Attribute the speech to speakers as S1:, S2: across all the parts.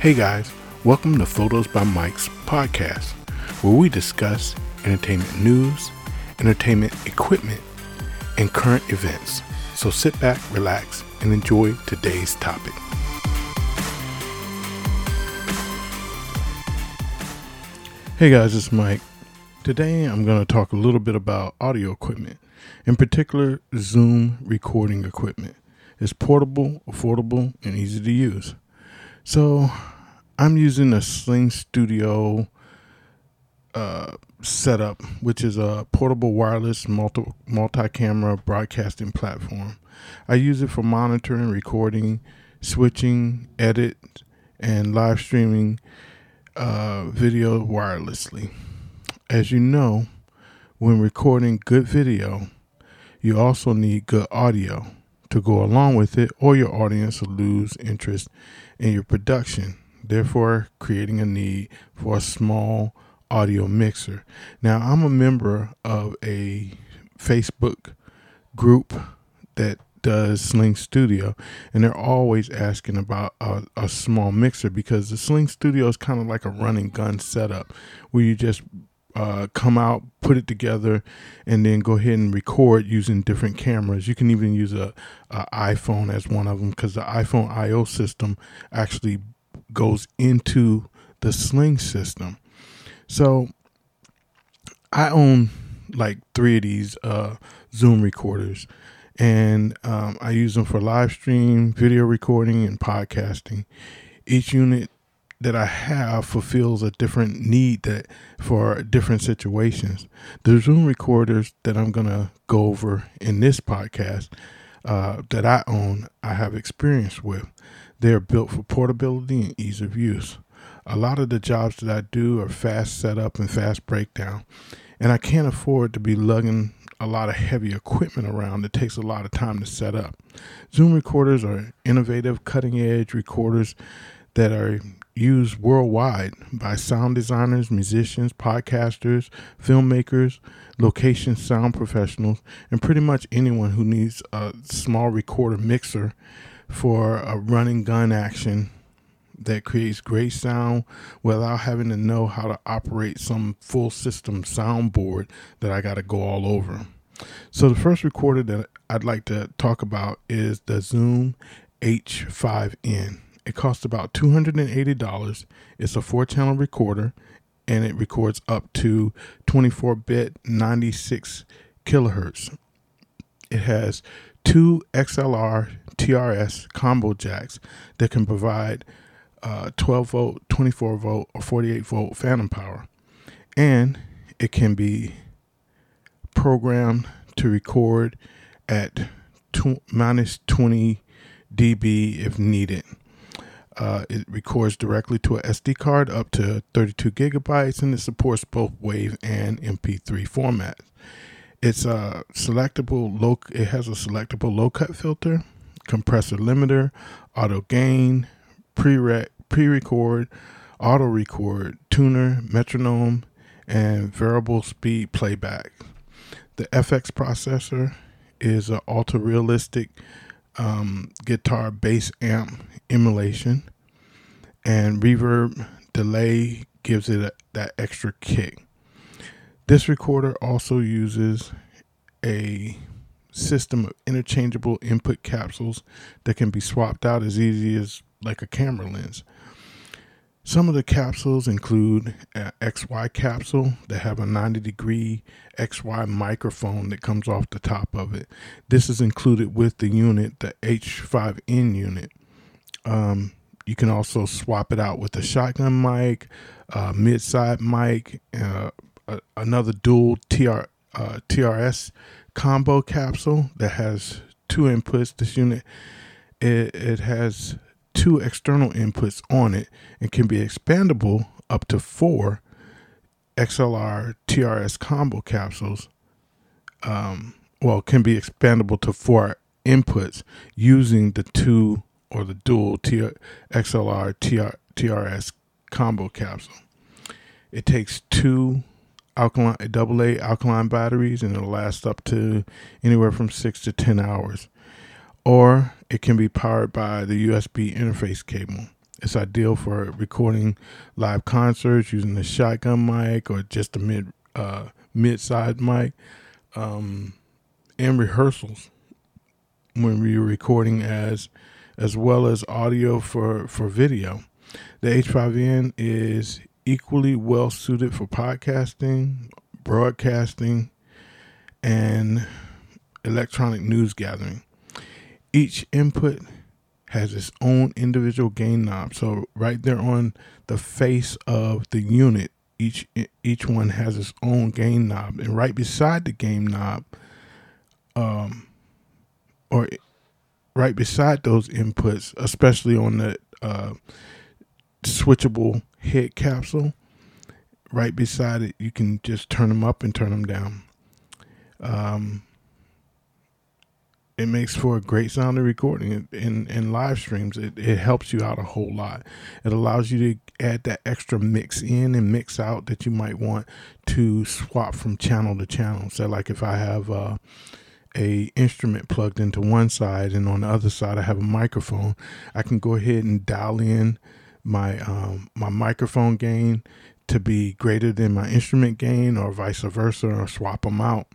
S1: Hey guys, welcome to Photos by Mike's podcast, where we discuss entertainment news, entertainment equipment, and current events. So sit back, relax, and enjoy today's topic. Hey guys, it's Mike. Today I'm going to talk a little bit about audio equipment, in particular, Zoom recording equipment. It's portable, affordable, and easy to use. So I'm using a Sling Studio uh, setup, which is a portable wireless multi multi camera broadcasting platform. I use it for monitoring, recording, switching, edit, and live streaming uh, video wirelessly. As you know, when recording good video, you also need good audio to go along with it, or your audience will lose interest in your production, therefore, creating a need for a small audio mixer. Now, I'm a member of a Facebook group that does Sling Studio, and they're always asking about a, a small mixer because the Sling Studio is kind of like a running gun setup where you just uh, come out, put it together, and then go ahead and record using different cameras. You can even use a, a iPhone as one of them because the iPhone I/O system actually goes into the Sling system. So I own like three of these uh, Zoom recorders, and um, I use them for live stream, video recording, and podcasting. Each unit that I have fulfills a different need that for different situations. The Zoom recorders that I'm gonna go over in this podcast uh, that I own, I have experience with. They're built for portability and ease of use. A lot of the jobs that I do are fast setup and fast breakdown, and I can't afford to be lugging a lot of heavy equipment around. It takes a lot of time to set up. Zoom recorders are innovative, cutting edge recorders that are used worldwide by sound designers, musicians, podcasters, filmmakers, location sound professionals, and pretty much anyone who needs a small recorder mixer for a running gun action that creates great sound without having to know how to operate some full system soundboard that I got to go all over. So, the first recorder that I'd like to talk about is the Zoom H5N. It costs about $280. It's a four channel recorder and it records up to 24 bit 96 kilohertz. It has two XLR TRS combo jacks that can provide uh, 12 volt, 24 volt, or 48 volt phantom power. And it can be programmed to record at tw- minus 20 dB if needed. Uh, it records directly to a SD card up to 32 gigabytes, and it supports both WAV and MP3 formats. It's a selectable low. It has a selectable low cut filter, compressor limiter, auto gain, pre pre-record, auto record, tuner, metronome, and variable speed playback. The FX processor is an ultra realistic um, guitar bass amp emulation, and reverb delay gives it a, that extra kick. This recorder also uses a system of interchangeable input capsules that can be swapped out as easy as like a camera lens. Some of the capsules include an XY capsule that have a 90 degree XY microphone that comes off the top of it. This is included with the unit, the H5N unit. Um, you can also swap it out with a shotgun mic, a mid-side mic, uh, another dual TR, uh, TRS combo capsule that has two inputs. This unit it, it has two external inputs on it and can be expandable up to four XLR TRS combo capsules. Um, well, can be expandable to four inputs using the two or the dual TR, XLR TR, TRS combo capsule. It takes two alkaline AA alkaline batteries and it'll last up to anywhere from six to ten hours or it can be powered by the USB interface cable. It's ideal for recording live concerts using the shotgun mic or just a mid uh, mid side mic, um, and rehearsals when are recording as as well as audio for for video. The H5N is equally well suited for podcasting, broadcasting, and electronic news gathering. Each input has its own individual gain knob. So right there on the face of the unit, each each one has its own gain knob, and right beside the gain knob, um, or right beside those inputs, especially on the uh, switchable head capsule, right beside it, you can just turn them up and turn them down. Um, it makes for a great sounding recording in, in live streams. It, it helps you out a whole lot. It allows you to add that extra mix in and mix out that you might want to swap from channel to channel. So, like if I have uh, a instrument plugged into one side and on the other side I have a microphone, I can go ahead and dial in my um, my microphone gain to be greater than my instrument gain, or vice versa, or swap them out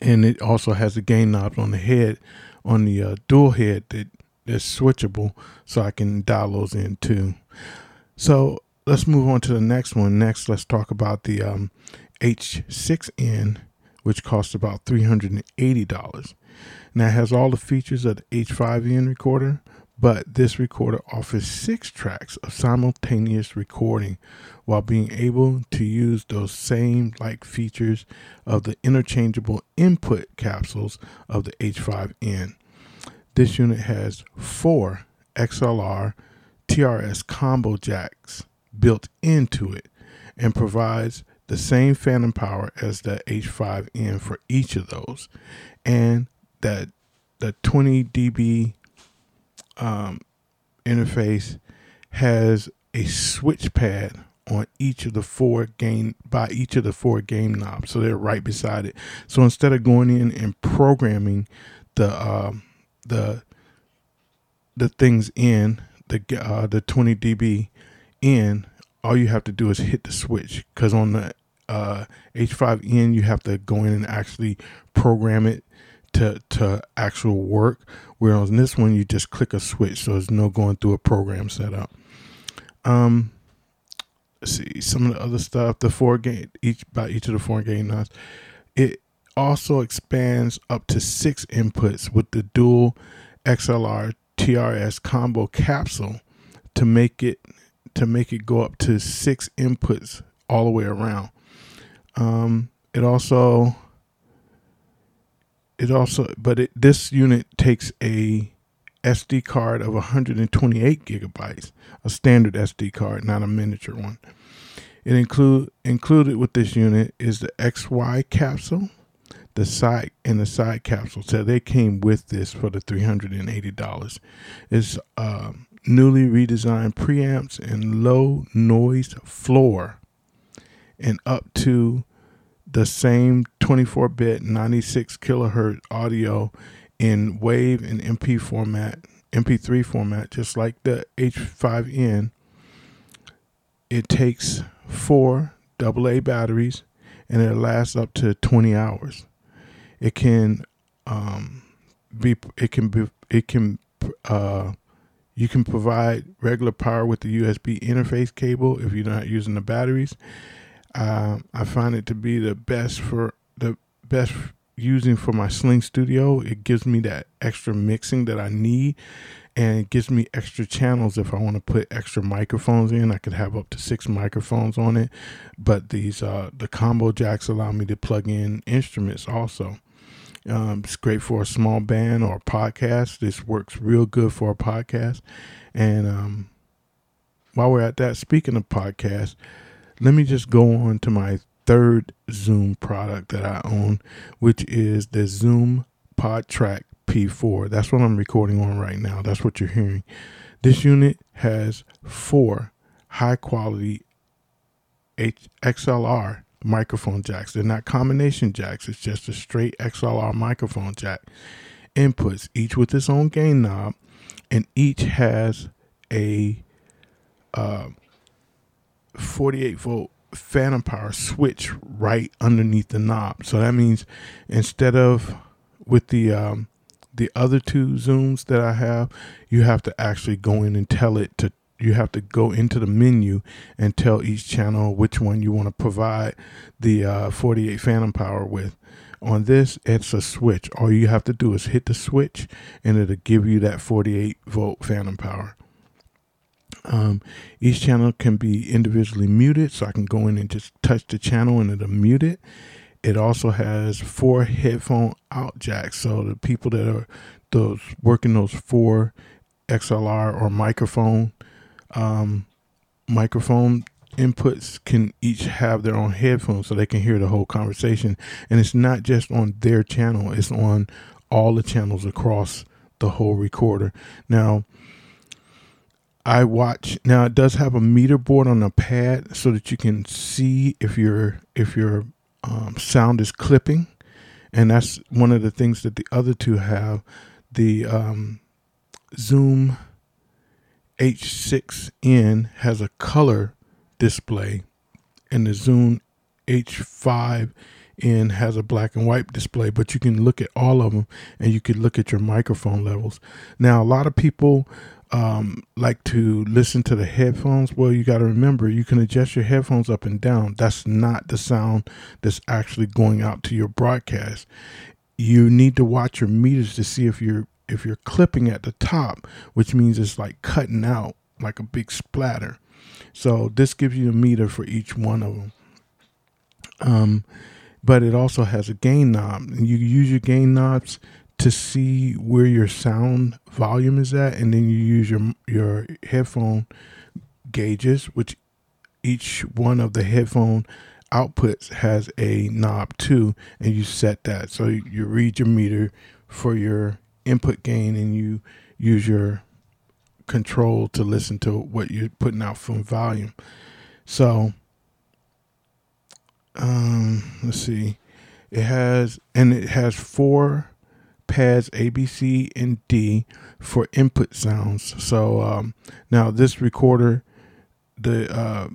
S1: and it also has a gain knob on the head on the uh, dual head that that's switchable so I can dial those in too. So let's move on to the next one. Next, let's talk about the um, H6N, which costs about $380. Now it has all the features of the H5N recorder, but this recorder offers six tracks of simultaneous recording while being able to use those same like features of the interchangeable input capsules of the H5N. This unit has four XLR TRS combo jacks built into it and provides the same phantom power as the H5N for each of those. And that the 20 dB um, interface has a switch pad on each of the four gain by each of the four gain knobs. So they're right beside it. So instead of going in and programming the uh, the the things in the uh, the 20 dB in all you have to do is hit the switch. Because on the uh, H5N you have to go in and actually program it to to actual work. Whereas on this one, you just click a switch, so there's no going through a program setup. Um, let's see some of the other stuff. The four gain each by each of the four gain knobs. It also expands up to six inputs with the dual XLR TRS combo capsule to make it to make it go up to six inputs all the way around. Um, it also it also, but it, this unit takes a SD card of 128 gigabytes, a standard SD card, not a miniature one. It include included with this unit is the XY capsule, the side and the side capsule. So they came with this for the $380. It's uh, newly redesigned preamps and low noise floor, and up to the same 24 bit 96 kilohertz audio in wave and MP format, MP3 format, just like the H5N. It takes four AA batteries and it lasts up to 20 hours. It can um, be, it can be, it can, uh, you can provide regular power with the USB interface cable if you're not using the batteries uh, I find it to be the best for the best using for my Sling Studio. It gives me that extra mixing that I need, and it gives me extra channels if I want to put extra microphones in. I could have up to six microphones on it, but these uh, the combo jacks allow me to plug in instruments also. Um, it's great for a small band or podcast. This works real good for a podcast. And um, while we're at that, speaking of podcasts, let me just go on to my third Zoom product that I own, which is the Zoom PodTrak P4. That's what I'm recording on right now. That's what you're hearing. This unit has four high quality XLR microphone jacks. They're not combination jacks, it's just a straight XLR microphone jack. Inputs, each with its own gain knob, and each has a uh, 48 volt phantom power switch right underneath the knob. So that means instead of with the um, the other two zooms that I have, you have to actually go in and tell it to you have to go into the menu and tell each channel which one you want to provide the uh, 48 phantom power with. On this, it's a switch. All you have to do is hit the switch and it'll give you that 48 volt phantom power. Um, each channel can be individually muted, so I can go in and just touch the channel and it'll mute it. It also has four headphone out jacks, so the people that are those working those four XLR or microphone um, microphone inputs can each have their own headphones so they can hear the whole conversation. And it's not just on their channel, it's on all the channels across the whole recorder. Now, I watch now it does have a meter board on the pad so that you can see if your if your um, sound is clipping, and that's one of the things that the other two have. The um, Zoom H6n has a color display, and the Zoom H5n has a black and white display, but you can look at all of them and you can look at your microphone levels. Now, a lot of people um, like to listen to the headphones. Well, you got to remember you can adjust your headphones up and down. That's not the sound that's actually going out to your broadcast. You need to watch your meters to see if you're if you're clipping at the top, which means it's like cutting out like a big splatter. So this gives you a meter for each one of them. Um, but it also has a gain knob. And you use your gain knobs to see where your sound volume is at, and then you use your your headphone gauges, which each one of the headphone outputs has a knob too, and you set that. So you read your meter for your input gain and you use your control to listen to what you're putting out from volume. So, um, let's see. It has, and it has four pads A, B, C, and D for input sounds. So, um, now this recorder, the uh,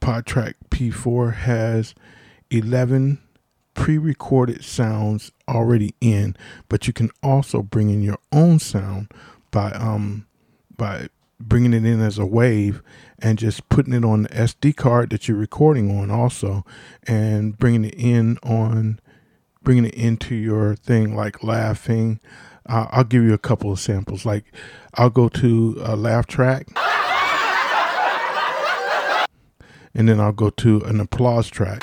S1: PodTrak P4 has 11 pre-recorded sounds already in, but you can also bring in your own sound by um by bringing it in as a wave and just putting it on the SD card that you're recording on also and bringing it in on bringing it into your thing like laughing. Uh, I'll give you a couple of samples. Like I'll go to a laugh track. And then I'll go to an applause track.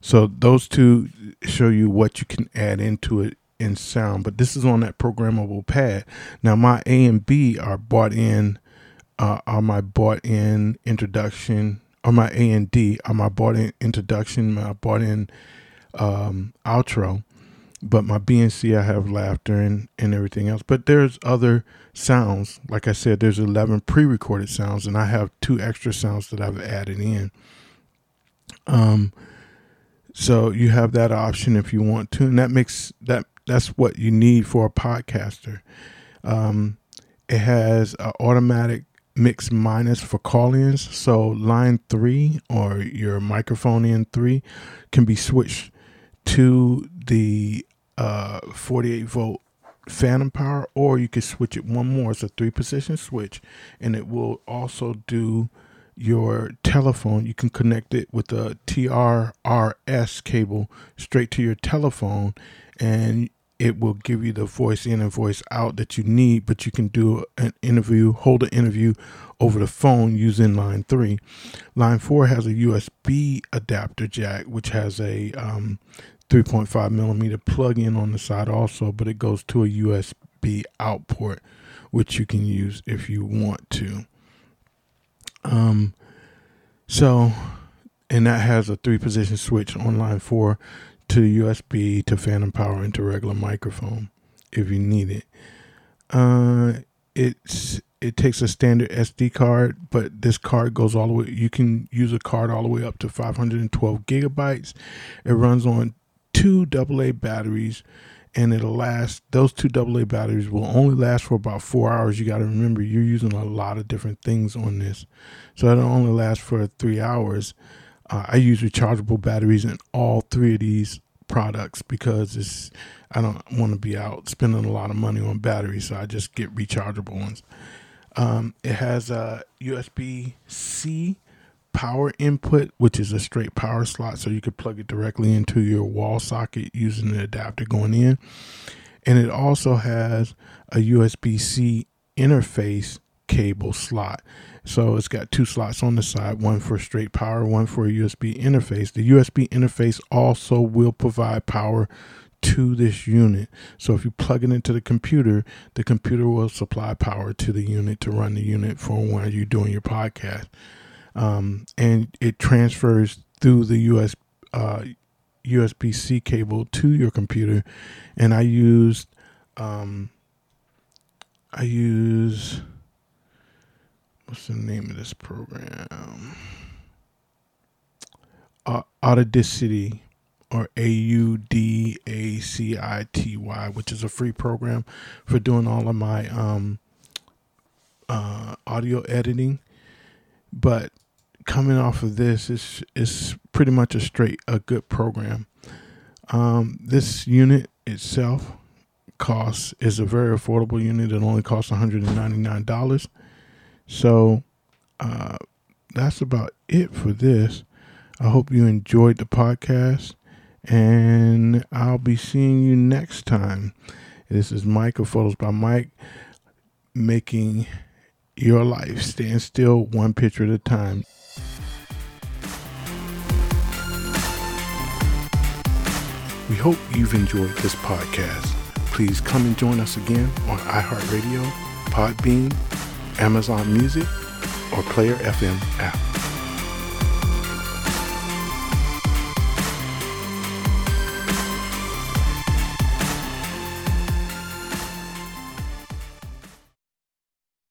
S1: So those two show you what you can add into it in sound, but this is on that programmable pad. Now my A and B are bought in, uh, are my bought in introduction, or my A and D are my bought in introduction, my bought in um, outro. But my B and C I have laughter and, and everything else. But there's other sounds. Like I said, there's 11 pre-recorded sounds, and I have two extra sounds that I've added in. Um, so you have that option if you want to, and that makes that that's what you need for a podcaster. Um, it has an automatic mix minus for call-ins, so line three or your microphone in three can be switched to the uh, 48 volt phantom power, or you can switch it one more. It's a three position switch, and it will also do your telephone, you can connect it with a TRRS cable straight to your telephone and it will give you the voice in and voice out that you need, but you can do an interview, hold an interview over the phone using line three. Line four has a USB adapter jack, which has a um, 3.5 millimeter plug in on the side also, but it goes to a USB output, which you can use if you want to. Um, so, and that has a three position switch on line four to USB to phantom power into regular microphone if you need it. Uh, it's it takes a standard SD card, but this card goes all the way. You can use a card all the way up to 512 gigabytes. It runs on two AA batteries, and it'll last. Those two AA batteries will only last for about four hours. You got to remember you're using a lot of different things on this, so it'll only last for three hours. Uh, I use rechargeable batteries in all three of these products because it's I don't want to be out spending a lot of money on batteries, so I just get rechargeable ones. Um, it has a USB C power input, which is a straight power slot, so you could plug it directly into your wall socket using the adapter going in. And it also has a USB C interface cable slot. So it's got two slots on the side, one for straight power, one for a USB interface. The USB interface also will provide power to this unit. So if you plug it into the computer, the computer will supply power to the unit to run the unit for when you're doing your podcast. Um, and it transfers through the US, uh, USB C cable to your computer. And I used, um, I use, what's the name of this program? Uh, Audacity or A U D A C I T Y, which is a free program for doing all of my um, uh, audio editing. But coming off of this, it's, it's pretty much a straight, a good program. Um, this unit itself costs is a very affordable unit. It only costs $199. So uh, that's about it for this. I hope you enjoyed the podcast and I'll be seeing you next time. This is Mike of Photos by Mike, making your life stand still one picture at a time. We hope you've enjoyed this podcast. Please come and join us again on iHeartRadio, Podbean, Amazon Music, or Player FM app.